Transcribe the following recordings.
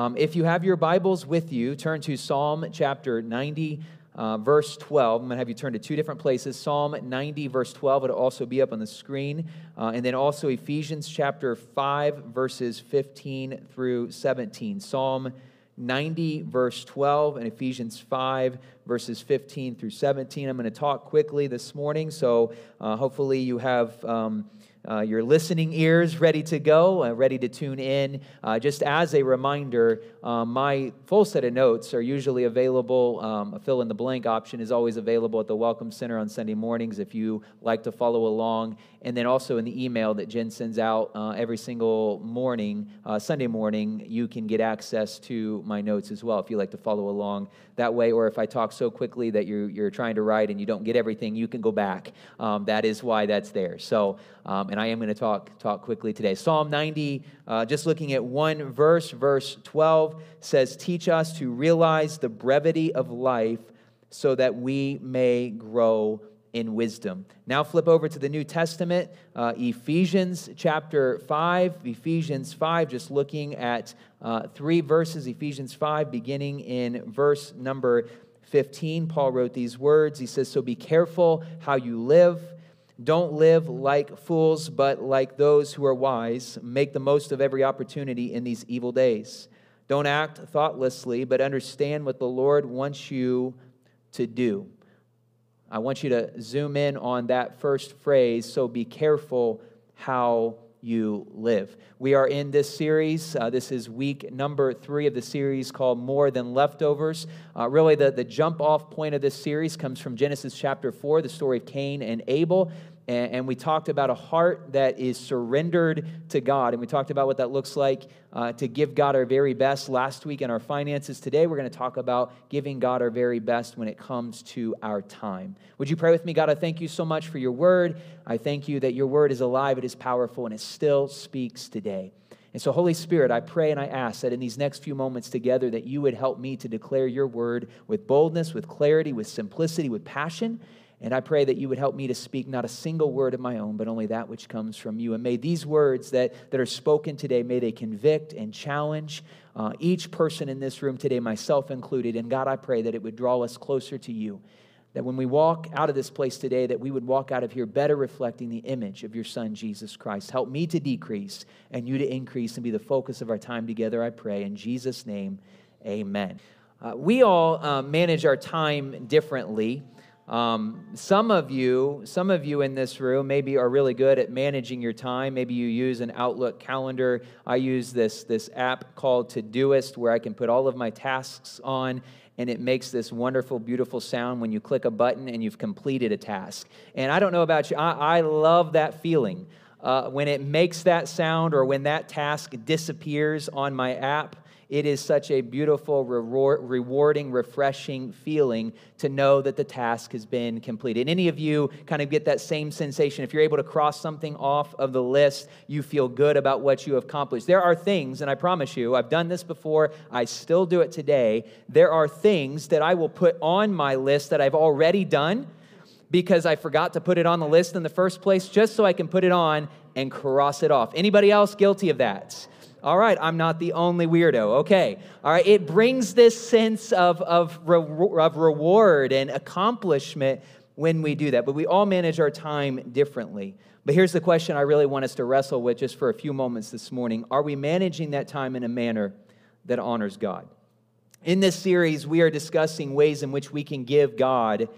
Um, if you have your Bibles with you, turn to Psalm chapter 90. Uh, verse 12. I'm going to have you turn to two different places. Psalm 90, verse 12. It'll also be up on the screen. Uh, and then also Ephesians chapter 5, verses 15 through 17. Psalm 90, verse 12, and Ephesians 5, verses 15 through 17. I'm going to talk quickly this morning, so uh, hopefully you have. Um, uh, your listening ears ready to go, uh, ready to tune in. Uh, just as a reminder, um, my full set of notes are usually available. Um, a fill in the blank option is always available at the Welcome Center on Sunday mornings if you like to follow along. And then also in the email that Jen sends out uh, every single morning, uh, Sunday morning, you can get access to my notes as well if you like to follow along that way. Or if I talk so quickly that you're, you're trying to write and you don't get everything, you can go back. Um, that is why that's there. So, um, and I am going to talk, talk quickly today. Psalm 90, uh, just looking at one verse, verse 12 says, Teach us to realize the brevity of life so that we may grow in wisdom. Now flip over to the New Testament, uh, Ephesians chapter 5. Ephesians 5, just looking at uh, three verses. Ephesians 5, beginning in verse number 15. Paul wrote these words. He says, So be careful how you live. Don't live like fools, but like those who are wise. Make the most of every opportunity in these evil days. Don't act thoughtlessly, but understand what the Lord wants you to do. I want you to zoom in on that first phrase. So be careful how you live. We are in this series. Uh, this is week number three of the series called More Than Leftovers. Uh, really, the, the jump off point of this series comes from Genesis chapter 4, the story of Cain and Abel and, and we talked about a heart that is surrendered to God. And we talked about what that looks like uh, to give God our very best last week in our finances. Today, we're going to talk about giving God our very best when it comes to our time. Would you pray with me? God, I thank you so much for your word. I thank you that your word is alive, it is powerful, and it still speaks today. And so, Holy Spirit, I pray and I ask that in these next few moments together, that you would help me to declare your word with boldness, with clarity, with simplicity, with passion. And I pray that you would help me to speak not a single word of my own, but only that which comes from you. And may these words that, that are spoken today, may they convict and challenge uh, each person in this room today, myself included. And God, I pray that it would draw us closer to you. That when we walk out of this place today, that we would walk out of here better reflecting the image of your Son, Jesus Christ. Help me to decrease and you to increase and be the focus of our time together, I pray. In Jesus' name, amen. Uh, we all uh, manage our time differently. Um, some of you, some of you in this room, maybe are really good at managing your time. Maybe you use an Outlook calendar. I use this this app called Todoist, where I can put all of my tasks on, and it makes this wonderful, beautiful sound when you click a button and you've completed a task. And I don't know about you, I, I love that feeling. Uh, when it makes that sound or when that task disappears on my app, it is such a beautiful, rewarding, refreshing feeling to know that the task has been completed. Any of you kind of get that same sensation? If you're able to cross something off of the list, you feel good about what you have accomplished. There are things, and I promise you, I've done this before, I still do it today. There are things that I will put on my list that I've already done because I forgot to put it on the list in the first place just so I can put it on and cross it off. Anybody else guilty of that? All right, I'm not the only weirdo. Okay. All right, it brings this sense of, of, re- of reward and accomplishment when we do that. But we all manage our time differently. But here's the question I really want us to wrestle with just for a few moments this morning Are we managing that time in a manner that honors God? In this series, we are discussing ways in which we can give God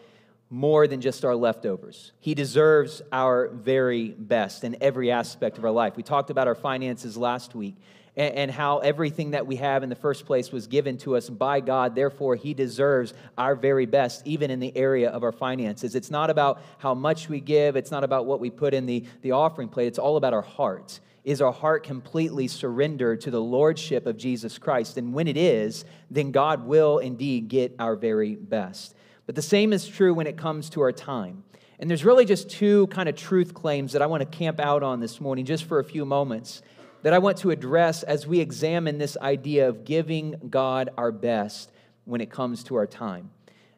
more than just our leftovers. He deserves our very best in every aspect of our life. We talked about our finances last week and, and, how everything that we have in the first place was given to us by God. Therefore, He deserves our very best, even in the area of our finances. It's not about how much we give, it's not about what we put in the, the offering plate, it's all about our heart. Is our heart completely surrendered to the Lordship of Jesus Christ? And when it is, then God will indeed get our very best. But the same is true when it comes to our time. And there's really just two kind of truth claims that I want to camp out on this morning, just for a few moments, that I want to address as we examine this idea of giving God our best when it comes to our time.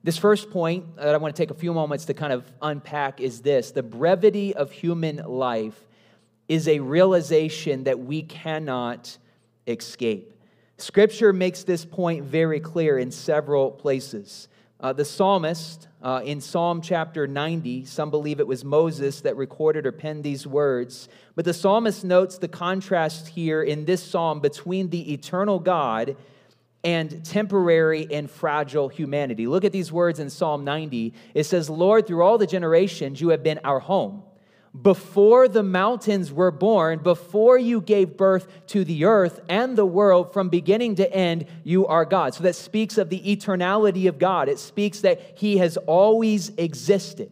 This first point that I want to take a few moments to kind of unpack is this the brevity of human life is a realization that we cannot escape. Scripture makes this point very clear in several places. Uh, the psalmist uh, in Psalm chapter 90, some believe it was Moses that recorded or penned these words, but the psalmist notes the contrast here in this psalm between the eternal God and temporary and fragile humanity. Look at these words in Psalm 90. It says, Lord, through all the generations, you have been our home before the mountains were born, before you gave birth to the earth and the world, from beginning to end, you are God. So that speaks of the eternality of God. It speaks that He has always existed.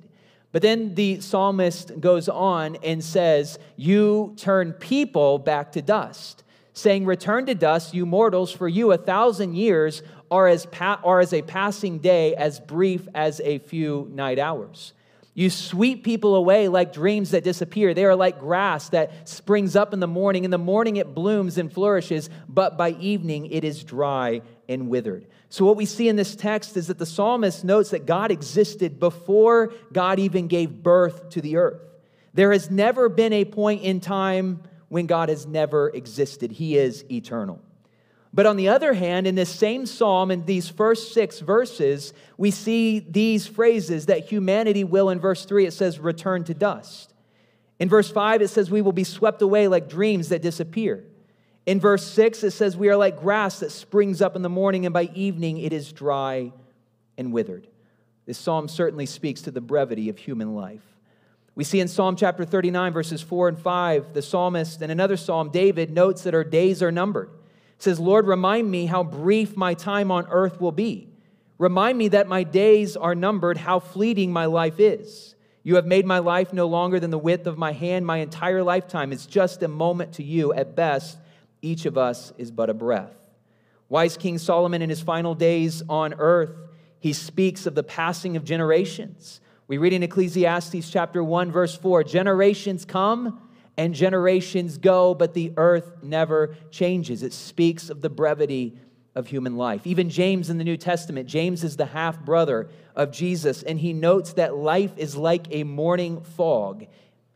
But then the psalmist goes on and says, You turn people back to dust, saying, Return to dust, you mortals, for you a thousand years are as, pa- are as a passing day, as brief as a few night hours. You sweep people away like dreams that disappear. They are like grass that springs up in the morning. In the morning it blooms and flourishes, but by evening it is dry and withered. So, what we see in this text is that the psalmist notes that God existed before God even gave birth to the earth. There has never been a point in time when God has never existed, He is eternal. But on the other hand, in this same psalm, in these first six verses, we see these phrases that humanity will, in verse 3, it says, return to dust. In verse 5, it says, we will be swept away like dreams that disappear. In verse 6, it says, we are like grass that springs up in the morning, and by evening it is dry and withered. This psalm certainly speaks to the brevity of human life. We see in Psalm chapter 39, verses 4 and 5, the psalmist, and another psalm, David, notes that our days are numbered says, Lord, remind me how brief my time on earth will be. Remind me that my days are numbered, how fleeting my life is. You have made my life no longer than the width of my hand. My entire lifetime is just a moment to you. At best, each of us is but a breath. Wise King Solomon, in his final days on earth, he speaks of the passing of generations. We read in Ecclesiastes chapter 1, verse 4 generations come and generations go, but the earth never changes. It speaks of the brevity of human life. Even James in the New Testament, James is the half brother of Jesus, and he notes that life is like a morning fog.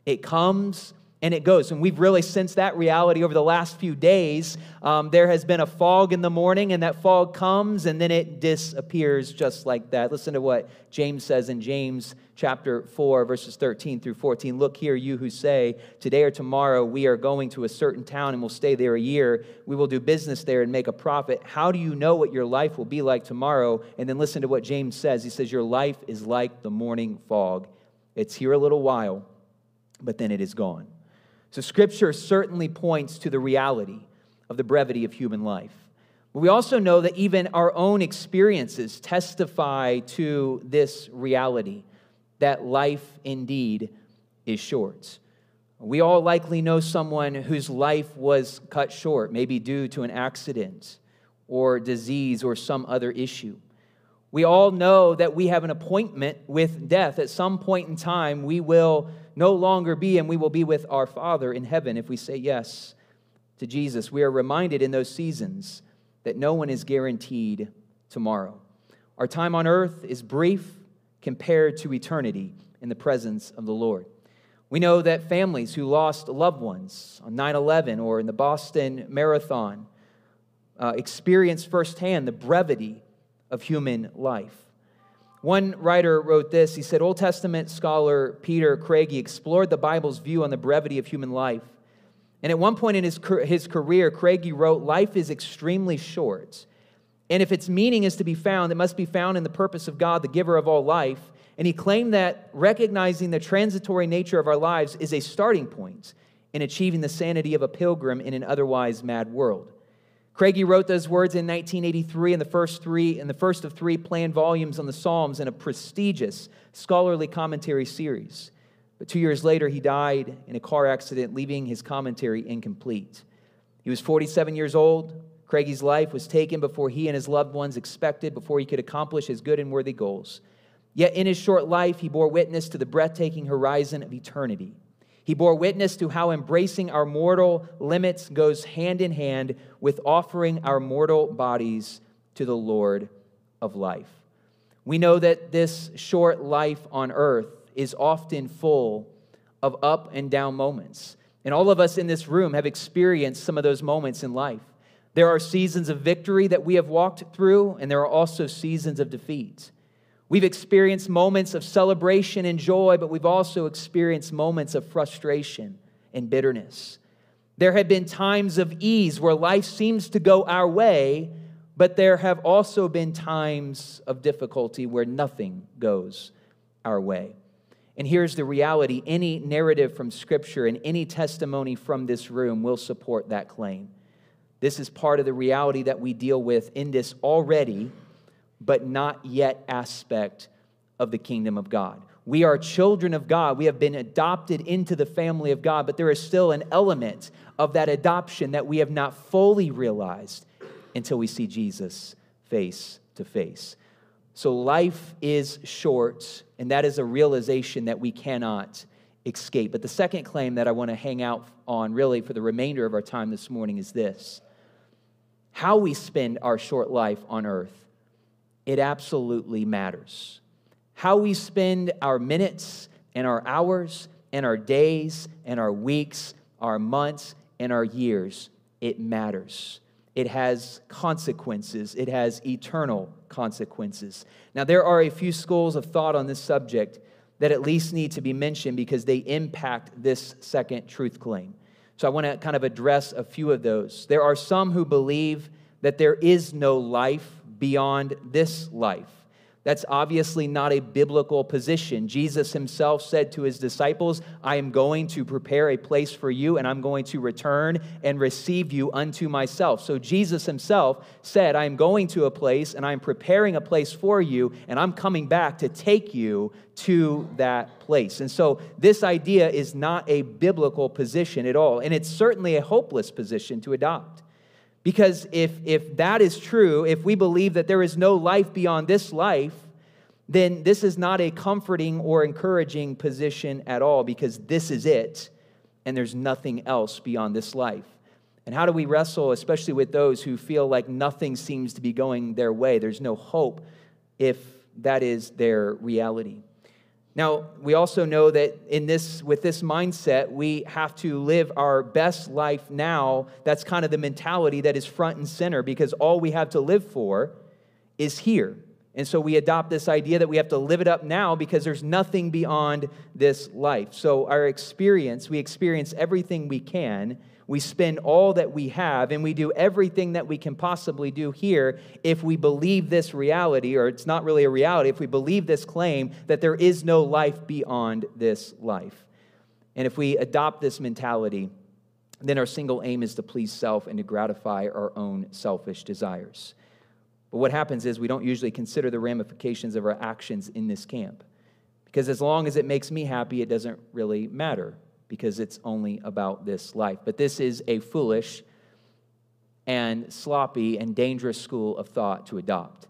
It comes and it goes. And we've really sensed that reality over the last few days. Um, there has been a fog in the morning, and that fog comes and then it disappears just like that. Listen to what James says in James chapter 4, verses 13 through 14. Look here, you who say, Today or tomorrow we are going to a certain town and we'll stay there a year. We will do business there and make a profit. How do you know what your life will be like tomorrow? And then listen to what James says. He says, Your life is like the morning fog. It's here a little while, but then it is gone. So, Scripture certainly points to the reality of the brevity of human life. But we also know that even our own experiences testify to this reality that life indeed is short. We all likely know someone whose life was cut short, maybe due to an accident or disease or some other issue. We all know that we have an appointment with death. At some point in time, we will no longer be, and we will be with our Father in heaven if we say yes to Jesus. We are reminded in those seasons that no one is guaranteed tomorrow. Our time on earth is brief compared to eternity in the presence of the Lord. We know that families who lost loved ones on 9 11 or in the Boston Marathon uh, experience firsthand the brevity of human life. One writer wrote this. He said Old Testament scholar Peter Craigie explored the Bible's view on the brevity of human life. And at one point in his, his career, Craigie wrote, Life is extremely short. And if its meaning is to be found, it must be found in the purpose of God, the giver of all life. And he claimed that recognizing the transitory nature of our lives is a starting point in achieving the sanity of a pilgrim in an otherwise mad world. Craigie wrote those words in 1983 in the first three in the first of three planned volumes on the Psalms in a prestigious scholarly commentary series. But two years later, he died in a car accident, leaving his commentary incomplete. He was 47 years old. Craigie's life was taken before he and his loved ones expected, before he could accomplish his good and worthy goals. Yet in his short life, he bore witness to the breathtaking horizon of eternity. He bore witness to how embracing our mortal limits goes hand in hand with offering our mortal bodies to the Lord of life. We know that this short life on earth is often full of up and down moments. And all of us in this room have experienced some of those moments in life. There are seasons of victory that we have walked through, and there are also seasons of defeat. We've experienced moments of celebration and joy, but we've also experienced moments of frustration and bitterness. There have been times of ease where life seems to go our way, but there have also been times of difficulty where nothing goes our way. And here's the reality any narrative from Scripture and any testimony from this room will support that claim. This is part of the reality that we deal with in this already, but not yet aspect of the kingdom of God. We are children of God. We have been adopted into the family of God, but there is still an element of that adoption that we have not fully realized until we see Jesus face to face. So life is short, and that is a realization that we cannot escape. But the second claim that I want to hang out on really for the remainder of our time this morning is this how we spend our short life on earth, it absolutely matters. How we spend our minutes and our hours and our days and our weeks, our months and our years, it matters it has consequences, it has eternal consequences. Now, there are a few schools of thought on this subject that at least need to be mentioned because they impact this second truth claim. So, I want to kind of address a few of those. There are some who believe that there is no life beyond this life. That's obviously not a biblical position. Jesus himself said to his disciples, I am going to prepare a place for you, and I'm going to return and receive you unto myself. So Jesus himself said, I am going to a place, and I'm preparing a place for you, and I'm coming back to take you to that place. And so this idea is not a biblical position at all, and it's certainly a hopeless position to adopt. Because if, if that is true, if we believe that there is no life beyond this life, then this is not a comforting or encouraging position at all because this is it and there's nothing else beyond this life. And how do we wrestle, especially with those who feel like nothing seems to be going their way? There's no hope if that is their reality. Now, we also know that in this, with this mindset, we have to live our best life now. That's kind of the mentality that is front and center because all we have to live for is here. And so we adopt this idea that we have to live it up now because there's nothing beyond this life. So our experience, we experience everything we can we spend all that we have and we do everything that we can possibly do here if we believe this reality, or it's not really a reality, if we believe this claim that there is no life beyond this life. And if we adopt this mentality, then our single aim is to please self and to gratify our own selfish desires. But what happens is we don't usually consider the ramifications of our actions in this camp. Because as long as it makes me happy, it doesn't really matter because it's only about this life. But this is a foolish and sloppy and dangerous school of thought to adopt.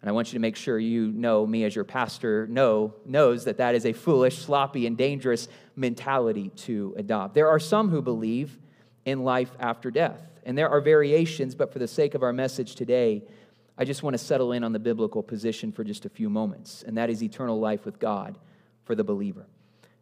And I want you to make sure you know, me as your pastor know, knows that that is a foolish, sloppy, and dangerous mentality to adopt. There are some who believe in life after death, and there are variations, but for the sake of our message today, I just want to settle in on the biblical position for just a few moments, and that is eternal life with God for the believer.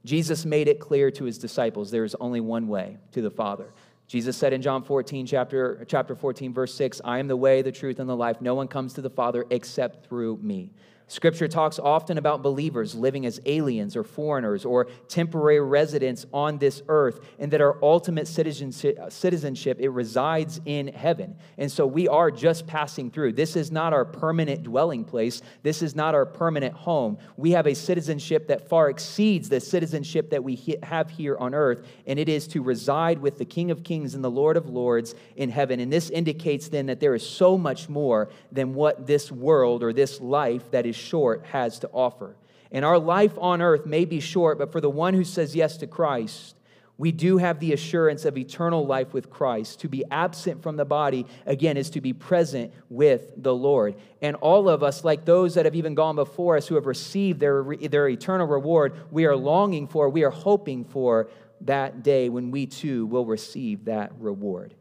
Jesus made it clear to his disciples there is only one way to the Father. Jesus said in John 14, chapter, chapter 14, verse 6, I am the way, the truth, and the life. No one comes to the Father except through me. Scripture talks often about believers living as aliens or foreigners or temporary residents on this earth, and that our ultimate citizenship, it resides in heaven. And so we are just passing through. This is not our permanent dwelling place. This is not our permanent home. We have a citizenship that far exceeds the citizenship that we have here on earth, and it is to reside with the King of Kings and the Lord of Lords in heaven. And this indicates then that there is so much more than what this world or this life that is short has to offer. And our life on earth may be short, but for the one who says yes to Christ, we do have the assurance of eternal life with Christ. To be absent from the body, again, is to be present with the Lord. And all of us, like those that have even gone before us who have received their, their eternal reward, we are longing for, we are hoping for that day when we too will receive that reward.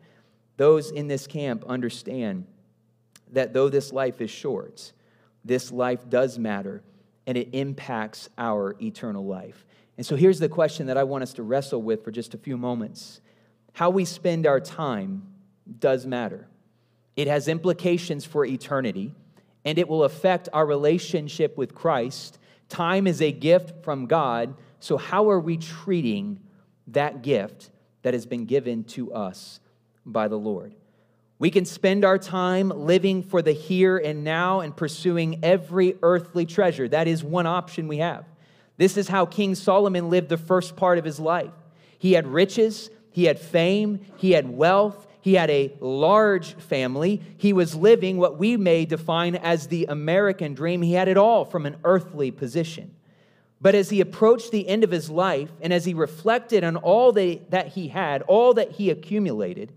Those in this camp understand that though this life is short, this life does matter and it impacts our eternal life. And so here's the question that I want us to wrestle with for just a few moments How we spend our time does matter. it has implications for eternity, and it will affect our relationship with Christ. Time is a gift from God, so how are we treating that gift that has been given to us by the Lord? We can spend our time living for the here and now and pursuing every earthly treasure. That is one option we have. This is how King Solomon lived the first part of his life. He had riches, he had fame, he had wealth, he had a large family. He was living what we may define as the American dream. He had it all from an earthly position. But as he approached the end of his life and as he reflected on all that he had, all that he accumulated,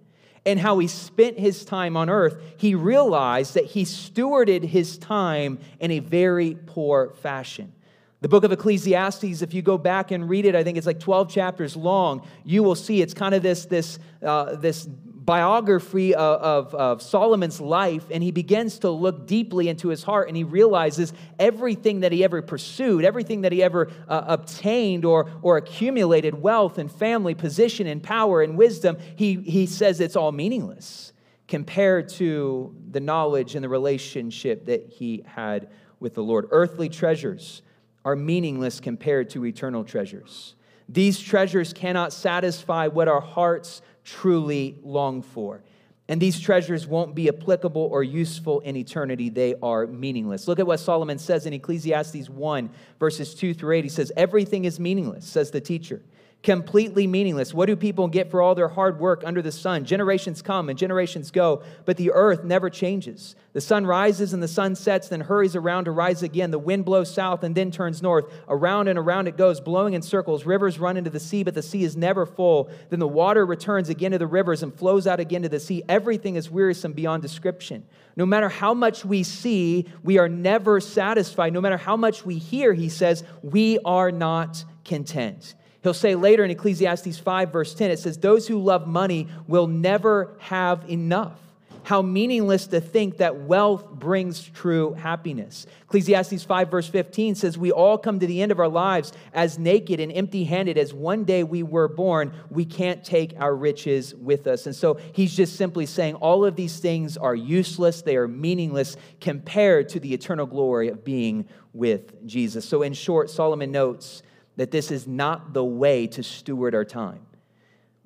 and how he spent his time on earth, he realized that he stewarded his time in a very poor fashion. The book of Ecclesiastes, if you go back and read it, I think it's like 12 chapters long, you will see it's kind of this, this, uh, this biography of, of, of, Solomon's life, and he begins to look deeply into his heart, and he realizes everything that he ever pursued, everything that he ever uh, obtained or, or accumulated wealth and family, position and power and wisdom, he, he says it's all meaningless compared to the knowledge and the relationship that he had with the Lord. Earthly treasures are meaningless compared to eternal treasures. These treasures cannot satisfy what our hearts truly long for. And these treasures won't be applicable or useful in eternity. They are meaningless. Look at what Solomon says in Ecclesiastes 1, verses 2 through 8. He says, Everything is meaningless, says the teacher completely meaningless. What do people get for all their hard work under the sun? Generations come and generations go, but the earth never changes. The sun rises and the sun sets, then hurries around to rise again. The wind blows south and then turns north. Around and around it goes, blowing in circles. Rivers run into the sea, but the sea is never full. Then the water returns again to the rivers and flows out again to the sea. Everything is wearisome beyond description. No matter how much we see, we are never satisfied. No matter how much we hear, he says, we are not content. He'll say later in Ecclesiastes 5, verse 10, it says, Those who love money will never have enough. How meaningless to think that wealth brings true happiness. Ecclesiastes 5, verse 15 says, We all come to the end of our lives as naked and empty handed as one day we were born. We can't take our riches with us. And so he's just simply saying all of these things are useless, they are meaningless compared to the eternal glory of being with Jesus. So, in short, Solomon notes that this is not the way to steward our time.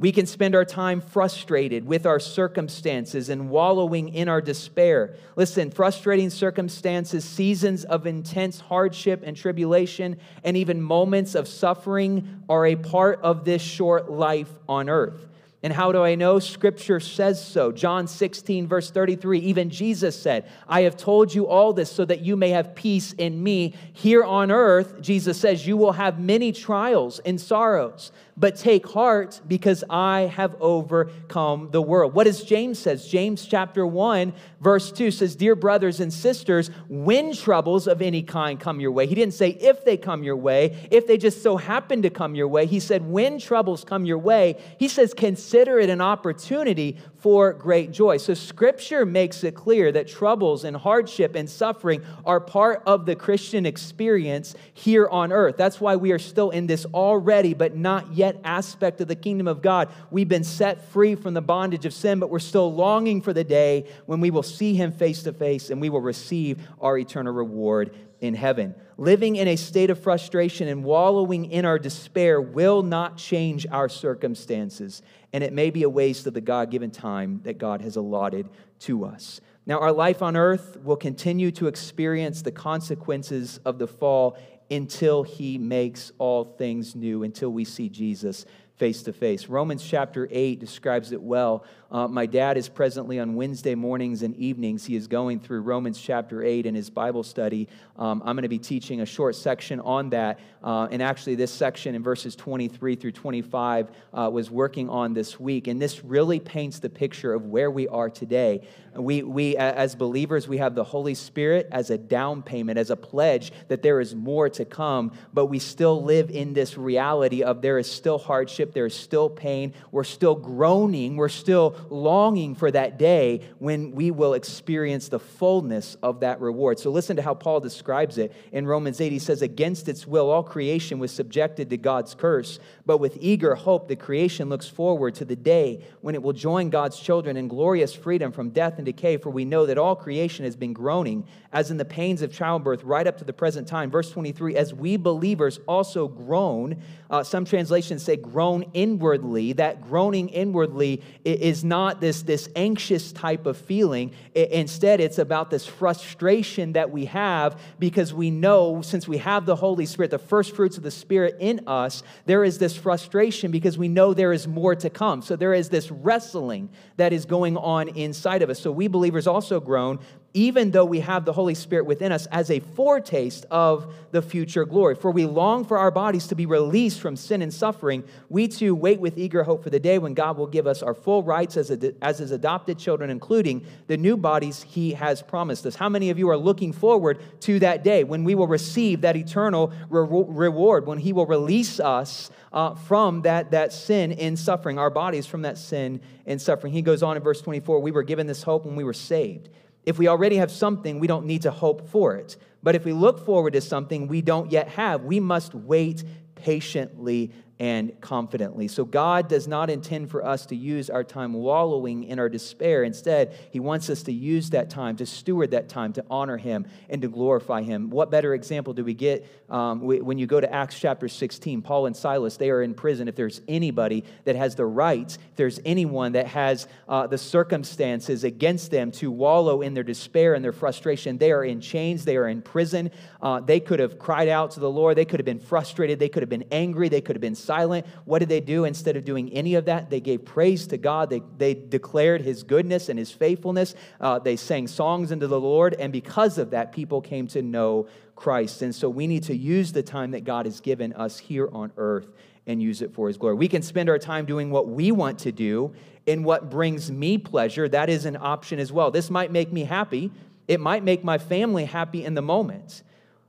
We can spend our time frustrated with our circumstances and wallowing in our despair. Listen, frustrating circumstances, seasons of intense hardship and tribulation, and even moments of suffering are a part of this short life on earth. And how do I know? Scripture says so. John 16, verse 33, even Jesus said, I have told you all this so that you may have peace in me. Here on earth, Jesus says, you will have many trials and sorrows, but take heart because I have overcome the world. What does James says? James chapter 1 verse 2 says, "Dear brothers and sisters, when troubles of any kind come your way." He didn't say if they come your way, if they just so happen to come your way. He said when troubles come your way, he says consider it an opportunity for great joy. So scripture makes it clear that troubles and hardship and suffering are part of the Christian experience here on earth. That's why we are still in this already but not yet aspect of the kingdom of God. We've been set free from the bondage of sin, but we're still longing for the day when we will see him face to face and we will receive our eternal reward in heaven. Living in a state of frustration and wallowing in our despair will not change our circumstances, and it may be a waste of the God given time that God has allotted to us. Now, our life on earth will continue to experience the consequences of the fall until He makes all things new, until we see Jesus face to face. Romans chapter 8 describes it well. Uh, my dad is presently on Wednesday mornings and evenings. He is going through Romans chapter 8 in his Bible study. Um, I'm going to be teaching a short section on that. Uh, and actually, this section in verses 23 through 25 uh, was working on this week. And this really paints the picture of where we are today. We, we, as believers, we have the Holy Spirit as a down payment, as a pledge that there is more to come, but we still live in this reality of there is still hardship hardship, there is still pain. We're still groaning. We're still longing for that day when we will experience the fullness of that reward. So listen to how Paul describes it. In Romans 8, he says, Against its will, all creation was subjected to God's curse, but with eager hope, the creation looks forward to the day when it will join God's children in glorious freedom from death and decay. For we know that all creation has been groaning, as in the pains of childbirth, right up to the present time. Verse 23 As we believers also groan, uh, some translations say groan inwardly. That groaning inwardly is not this, this anxious type of feeling. Instead, it's about this frustration that we have because we know, since we have the Holy Spirit, the first fruits of the Spirit in us, there is this frustration because we know there is more to come. So there is this wrestling that is going on inside of us. So we believers also groan even though we have the Holy Spirit within us as a foretaste of the future glory. For we long for our bodies to be released from sin and suffering. We too wait with eager hope for the day when God will give us our full rights as, as his adopted children, including the new bodies he has promised us. How many of you are looking forward to that day when we will receive that eternal re- reward, when he will release us uh, from that, that sin and suffering, our bodies from that sin and suffering? He goes on in verse 24 We were given this hope when we were saved. If we already have something, we don't need to hope for it. But if we look forward to something we don't yet have, we must wait patiently and confidently. So, God does not intend for us to use our time wallowing in our despair. Instead, He wants us to use that time, to steward that time, to honor Him and to glorify Him. What better example do we get um, when you go to Acts chapter 16? Paul and Silas, they are in prison. If there's anybody that has the rights, if there's anyone that has uh, the circumstances against them to wallow in their despair and their frustration, they are in chains, they are in prison. Uh, they could have cried out to the Lord, they could have been frustrated, they could have been angry, they could have been silent. What did they do? Instead of doing any of that, they gave praise to God. They, they declared his goodness and his faithfulness. Uh, they sang songs unto the Lord. And because of that, people came to know Christ. And so we need to use the time that God has given us here on earth and use it for his glory. We can spend our time doing what we want to do and what brings me pleasure. That is an option as well. This might make me happy. It might make my family happy in the moment.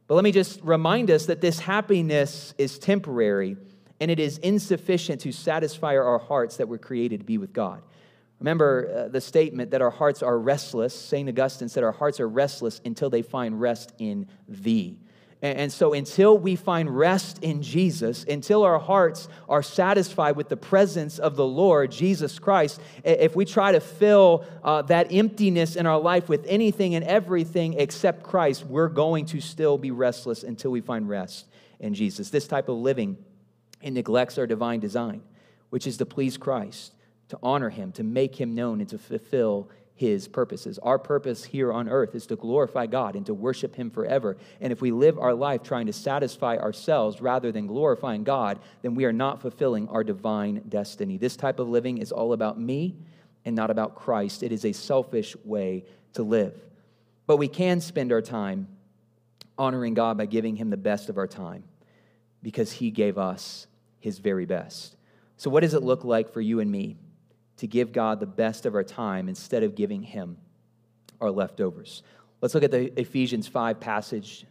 But let me just remind us that this happiness is temporary and it is insufficient to satisfy our hearts that were created to be with God. Remember uh, the statement that our hearts are restless. St. Augustine said our hearts are restless until they find rest in thee. And, and so, until we find rest in Jesus, until our hearts are satisfied with the presence of the Lord, Jesus Christ, if we try to fill uh, that emptiness in our life with anything and everything except Christ, we're going to still be restless until we find rest in Jesus. This type of living and neglects our divine design, which is to please Christ, to honor him, to make him known, and to fulfill his purposes. Our purpose here on earth is to glorify God and to worship him forever. And if we live our life trying to satisfy ourselves rather than glorifying God, then we are not fulfilling our divine destiny. This type of living is all about me and not about Christ. It is a selfish way to live. But we can spend our time honoring God by giving him the best of our time because he gave us his very best. So, what does it look like for you and me to give God the best of our time instead of giving him our leftovers? Let's look at the Ephesians 5 passage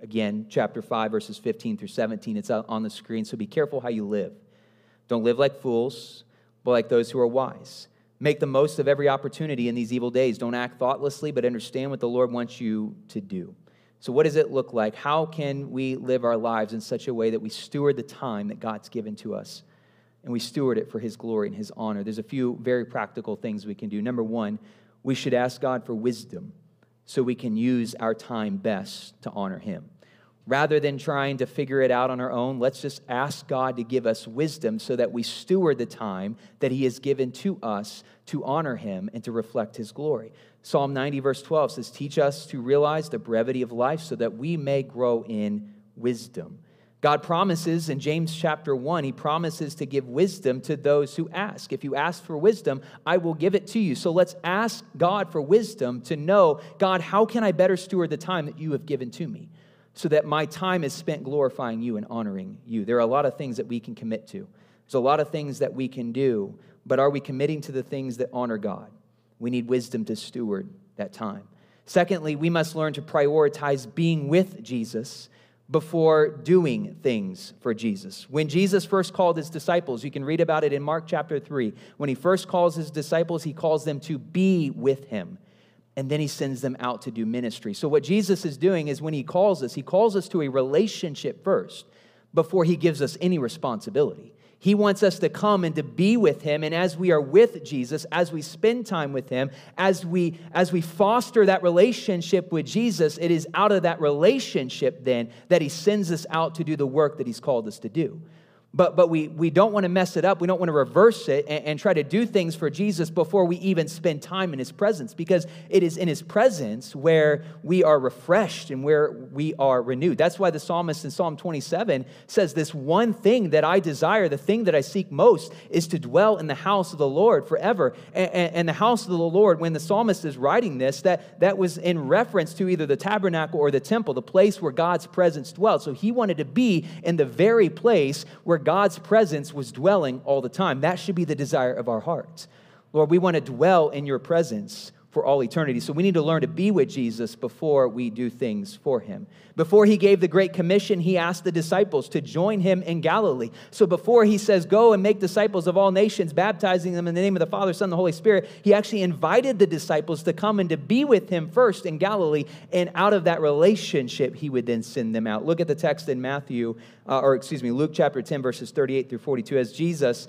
again, chapter 5, verses 15 through 17. It's on the screen, so be careful how you live. Don't live like fools, but like those who are wise. Make the most of every opportunity in these evil days. Don't act thoughtlessly, but understand what the Lord wants you to do. So, what does it look like? How can we live our lives in such a way that we steward the time that God's given to us and we steward it for His glory and His honor? There's a few very practical things we can do. Number one, we should ask God for wisdom so we can use our time best to honor Him. Rather than trying to figure it out on our own, let's just ask God to give us wisdom so that we steward the time that He has given to us to honor Him and to reflect His glory. Psalm 90, verse 12 says, Teach us to realize the brevity of life so that we may grow in wisdom. God promises in James chapter 1, he promises to give wisdom to those who ask. If you ask for wisdom, I will give it to you. So let's ask God for wisdom to know, God, how can I better steward the time that you have given to me so that my time is spent glorifying you and honoring you? There are a lot of things that we can commit to. There's a lot of things that we can do, but are we committing to the things that honor God? We need wisdom to steward that time. Secondly, we must learn to prioritize being with Jesus before doing things for Jesus. When Jesus first called his disciples, you can read about it in Mark chapter 3. When he first calls his disciples, he calls them to be with him. And then he sends them out to do ministry. So, what Jesus is doing is when he calls us, he calls us to a relationship first before he gives us any responsibility. He wants us to come and to be with him. And as we are with Jesus, as we spend time with him, as we, as we foster that relationship with Jesus, it is out of that relationship then that he sends us out to do the work that he's called us to do but, but we, we don't want to mess it up. We don't want to reverse it and, and, try to do things for Jesus before we even spend time in his presence because it is in his presence where we are refreshed and where we are renewed. That's why the psalmist in Psalm 27 says, This one thing that I desire, the thing that I seek most, is to dwell in the house of the Lord forever. And, and, and the house of the Lord, when the psalmist is writing this, that, that was in reference to either the tabernacle or the temple, the place where God's presence dwelt. So he wanted to be in the very place where God's presence was dwelling all the time. That should be the desire of our hearts. Lord, we want to dwell in your presence for all eternity. So we need to learn to be with Jesus before we do things for him. Before he gave the Great Commission, he asked the disciples to join him in Galilee. So before he says, Go and make disciples of all nations, baptizing them in the name of the Father, Son, and the Holy Spirit, he actually invited the disciples to come and to be with him first in Galilee. And out of that relationship, he would then send them out. Look at the text in Matthew, uh, or excuse me, Luke chapter 10, verses 38 through 42. As Jesus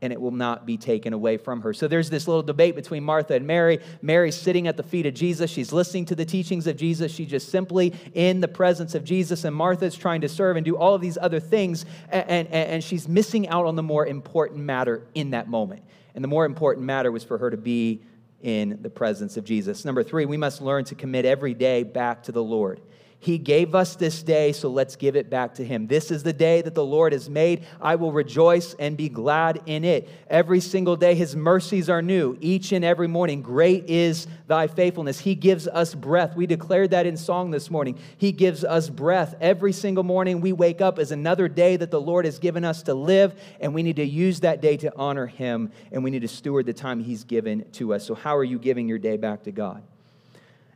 and it will not be taken away from her. So there's this little debate between Martha and Mary. Mary's sitting at the feet of Jesus. She's listening to the teachings of Jesus. She's just simply in the presence of Jesus. And Martha's trying to serve and do all of these other things. And, and, and she's missing out on the more important matter in that moment. And the more important matter was for her to be in the presence of Jesus. Number three, we must learn to commit every day back to the Lord. He gave us this day, so let's give it back to Him. This is the day that the Lord has made. I will rejoice and be glad in it. Every single day, His mercies are new. Each and every morning, great is thy faithfulness. He gives us breath. We declared that in song this morning. He gives us breath. Every single morning, we wake up as another day that the Lord has given us to live, and we need to use that day to honor Him, and we need to steward the time He's given to us. So, how are you giving your day back to God?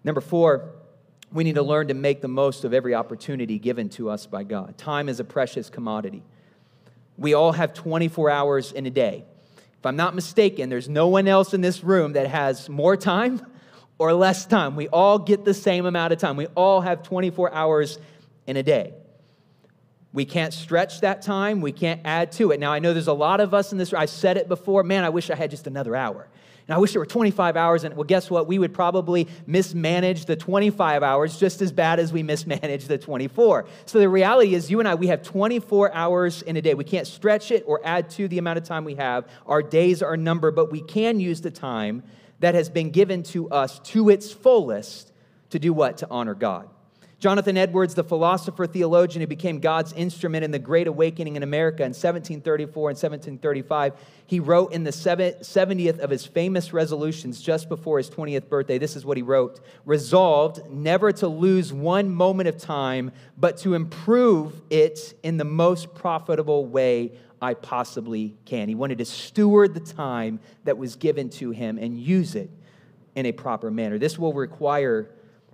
Number four, we need to learn to make the most of every opportunity given to us by God. Time is a precious commodity. We all have 24 hours in a day. If I'm not mistaken, there's no one else in this room that has more time or less time. We all get the same amount of time. We all have 24 hours in a day. We can't stretch that time. We can't add to it. Now, I know there's a lot of us in this. I've said it before. Man, I wish I had just another hour. And I wish there were 25 hours. And well, guess what? We would probably mismanage the 25 hours just as bad as we mismanage the 24. So the reality is, you and I, we have 24 hours in a day. We can't stretch it or add to the amount of time we have. Our days are numbered, but we can use the time that has been given to us to its fullest to do what? To honor God. Jonathan Edwards, the philosopher theologian who became God's instrument in the Great Awakening in America in 1734 and 1735, he wrote in the 70th of his famous resolutions just before his 20th birthday. This is what he wrote Resolved never to lose one moment of time, but to improve it in the most profitable way I possibly can. He wanted to steward the time that was given to him and use it in a proper manner. This will require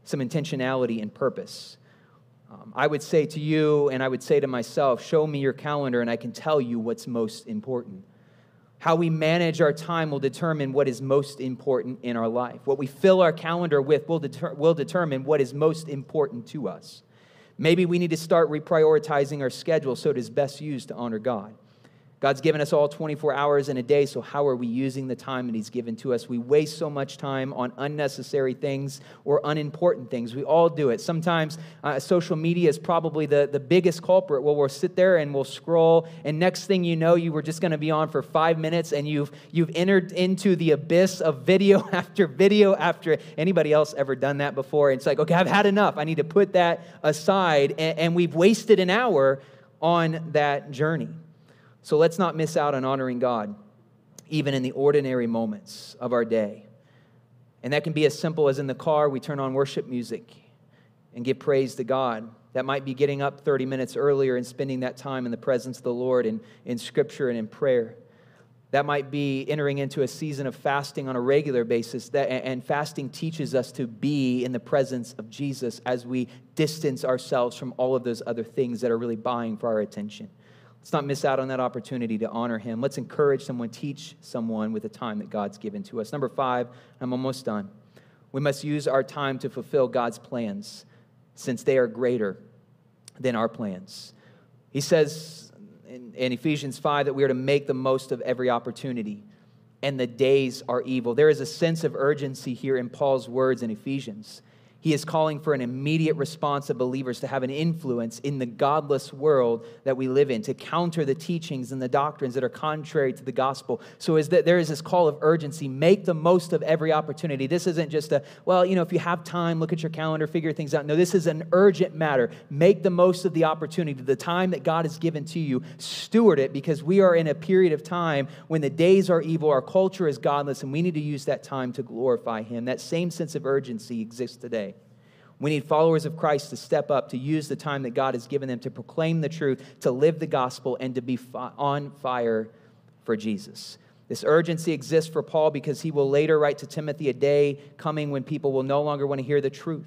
some intentionality and purpose. Um, I would say to you, and I would say to myself, show me your calendar, and I can tell you what's most important. How we manage our time will determine what is most important in our life. What we fill our calendar with will, deter- will determine what is most important to us. Maybe we need to start reprioritizing our schedule so it is best used to honor God. God's given us all 24 hours in a day, so how are we using the time that He's given to us? We waste so much time on unnecessary things or unimportant things. We all do it. Sometimes uh, social media is probably the, the biggest culprit. Well, we'll sit there and we'll scroll, and next thing you know, you were just going to be on for five minutes and you've, you've entered into the abyss of video after video after. Anybody else ever done that before? It's like, okay, I've had enough. I need to put that aside, and, and we've wasted an hour on that journey. So let's not miss out on honoring God, even in the ordinary moments of our day. And that can be as simple as in the car, we turn on worship music and give praise to God. That might be getting up 30 minutes earlier and spending that time in the presence of the Lord and in scripture and in prayer. That might be entering into a season of fasting on a regular basis. That, and fasting teaches us to be in the presence of Jesus as we distance ourselves from all of those other things that are really buying for our attention. Let's not miss out on that opportunity to honor him. Let's encourage someone, teach someone with the time that God's given to us. Number five, I'm almost done. We must use our time to fulfill God's plans since they are greater than our plans. He says in, in, Ephesians 5 that we are to make the most of every opportunity, and the days are evil. There is a sense of urgency here in Paul's words in Ephesians. He is calling for an immediate response of believers to have an influence in the godless world that we live in, to counter the teachings and the doctrines that are contrary to the gospel. So is that there is this call of urgency. Make the most of every opportunity. This isn't just a, well, you know, if you have time, look at your calendar, figure things out. No, this is an urgent matter. Make the most of the opportunity, the time that God has given to you. Steward it because we are in a period of time when the days are evil, our culture is godless, and we need to use that time to glorify Him. That same sense of urgency exists today. We need followers of Christ to step up, to use the time that God has given them to proclaim the truth, to live the gospel, and to be fi- on fire for Jesus. This urgency exists for Paul because he will later write to Timothy a day coming when people will no longer want to hear the truth.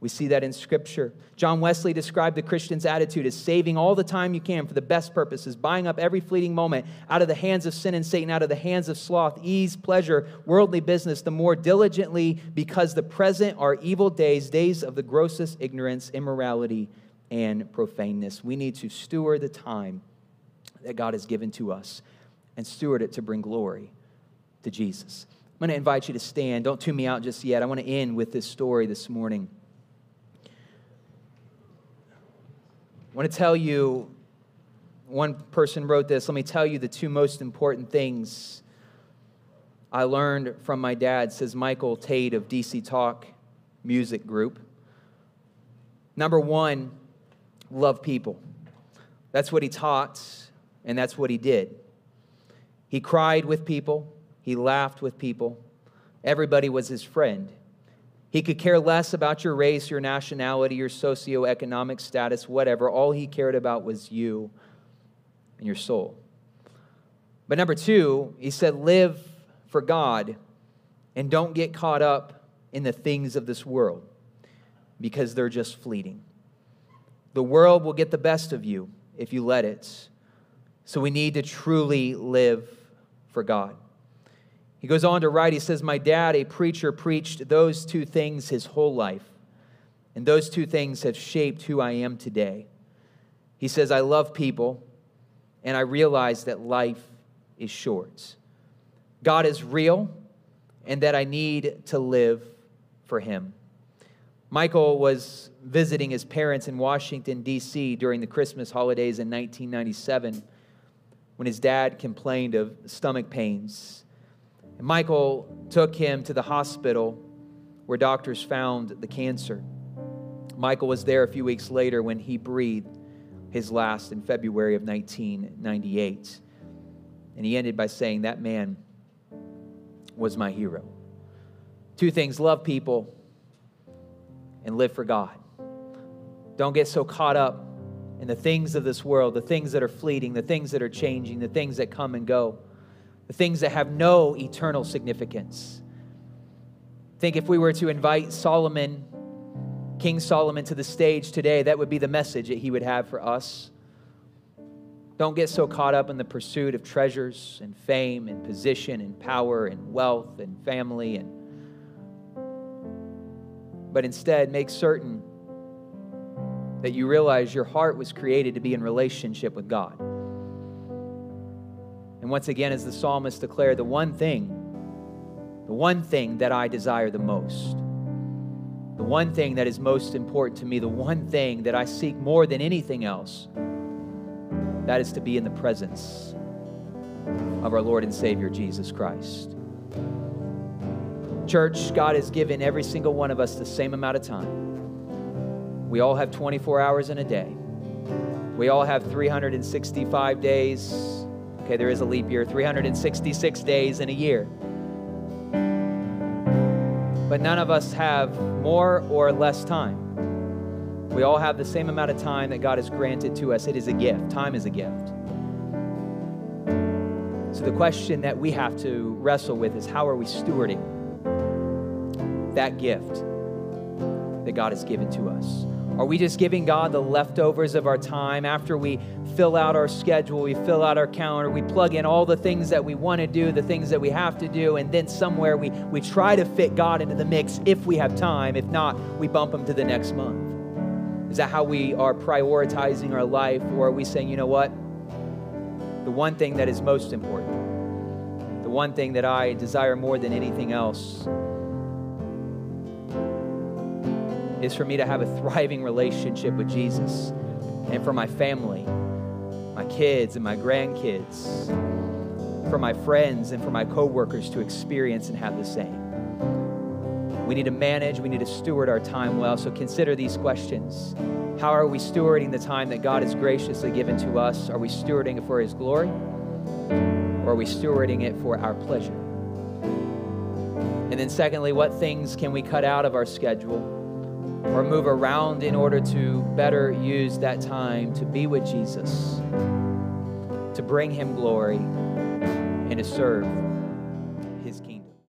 We see that in Scripture. John Wesley described the Christian's attitude as saving all the time you can for the best purposes, buying up every fleeting moment out of the hands of sin and Satan, out of the hands of sloth, ease, pleasure, worldly business, the more diligently because the present are evil days, days of the grossest ignorance, immorality, and profaneness. We need to steward the time that God has given to us and steward it to bring glory to Jesus. I'm going to invite you to stand. Don't tune me out just yet. I want to end with this story this morning. Want to tell you, one person wrote this. Let me tell you the two most important things I learned from my dad, says Michael Tait of DC Talk Music Group. Number one, love people. That's what he taught, and that's what he did. He cried with people, he laughed with people, everybody was his friend. He could care less about your race, your nationality, your socioeconomic status, whatever. All he cared about was you and your soul. But number two, he said, live for God and don't get caught up in the things of this world because they're just fleeting. The world will get the best of you if you let it. So we need to truly live for God. He goes on to write, he says, My dad, a preacher, preached those two things his whole life. And those two things have shaped who I am today. He says, I love people, and I realize that life is short. God is real, and that I need to live for him. Michael was visiting his parents in Washington, D.C. during the Christmas holidays in 1997 when his dad complained of stomach pains and Michael took him to the hospital where doctors found the cancer. Michael was there a few weeks later when he breathed his last in February of 1998. And he ended by saying, That man was my hero. Two things love people and live for God. Don't get so caught up in the things of this world, the things that are fleeting, the things that are changing, the things that come and go the things that have no eternal significance. Think if we were to invite Solomon, King Solomon, to the stage today, that would be the message that he would have for us. Don't get so caught up in the pursuit of treasures and fame and position and power and wealth and family and but instead make certain that you realize your heart was created to be in relationship with God. And once again, as the psalmist declared, the one thing, the one thing that I desire the most, the one thing that is most important to me, the one thing that I seek more than anything else, that is to be in the presence of our Lord and Savior Jesus Christ. Church, God has given every single one of us the same amount of time. We all have 24 hours in a day. We all have 365 days Okay, there is a leap year, 366 days in a year. But none of us have more or less time. We all have the same amount of time that God has granted to us. It is a gift. Time is a gift. So the question that we have to wrestle with is how are we stewarding that gift that God has given to us? Are we just giving God the leftovers of our time after we fill out our schedule, we fill out our calendar, we plug in all the things that we want to do, the things that we have to do, and then somewhere we, we try to fit God into the mix if we have time. If not, we bump him to the next month. Is that how we are prioritizing our life? Or are we saying, you know what? The one thing that is most important, the one thing that I desire more than anything else is for me to have a thriving relationship with Jesus and for my family, my kids and my grandkids, for my friends and for my coworkers to experience and have the same. We need to manage, we need to steward our time well. So consider these questions. How are we stewarding the time that God has graciously given to us? Are we stewarding it for His glory? Or are we stewarding it for our pleasure? And then, secondly, what things can we cut out of our schedule or move around in order to better use that time to be with Jesus, to bring Him glory, and to serve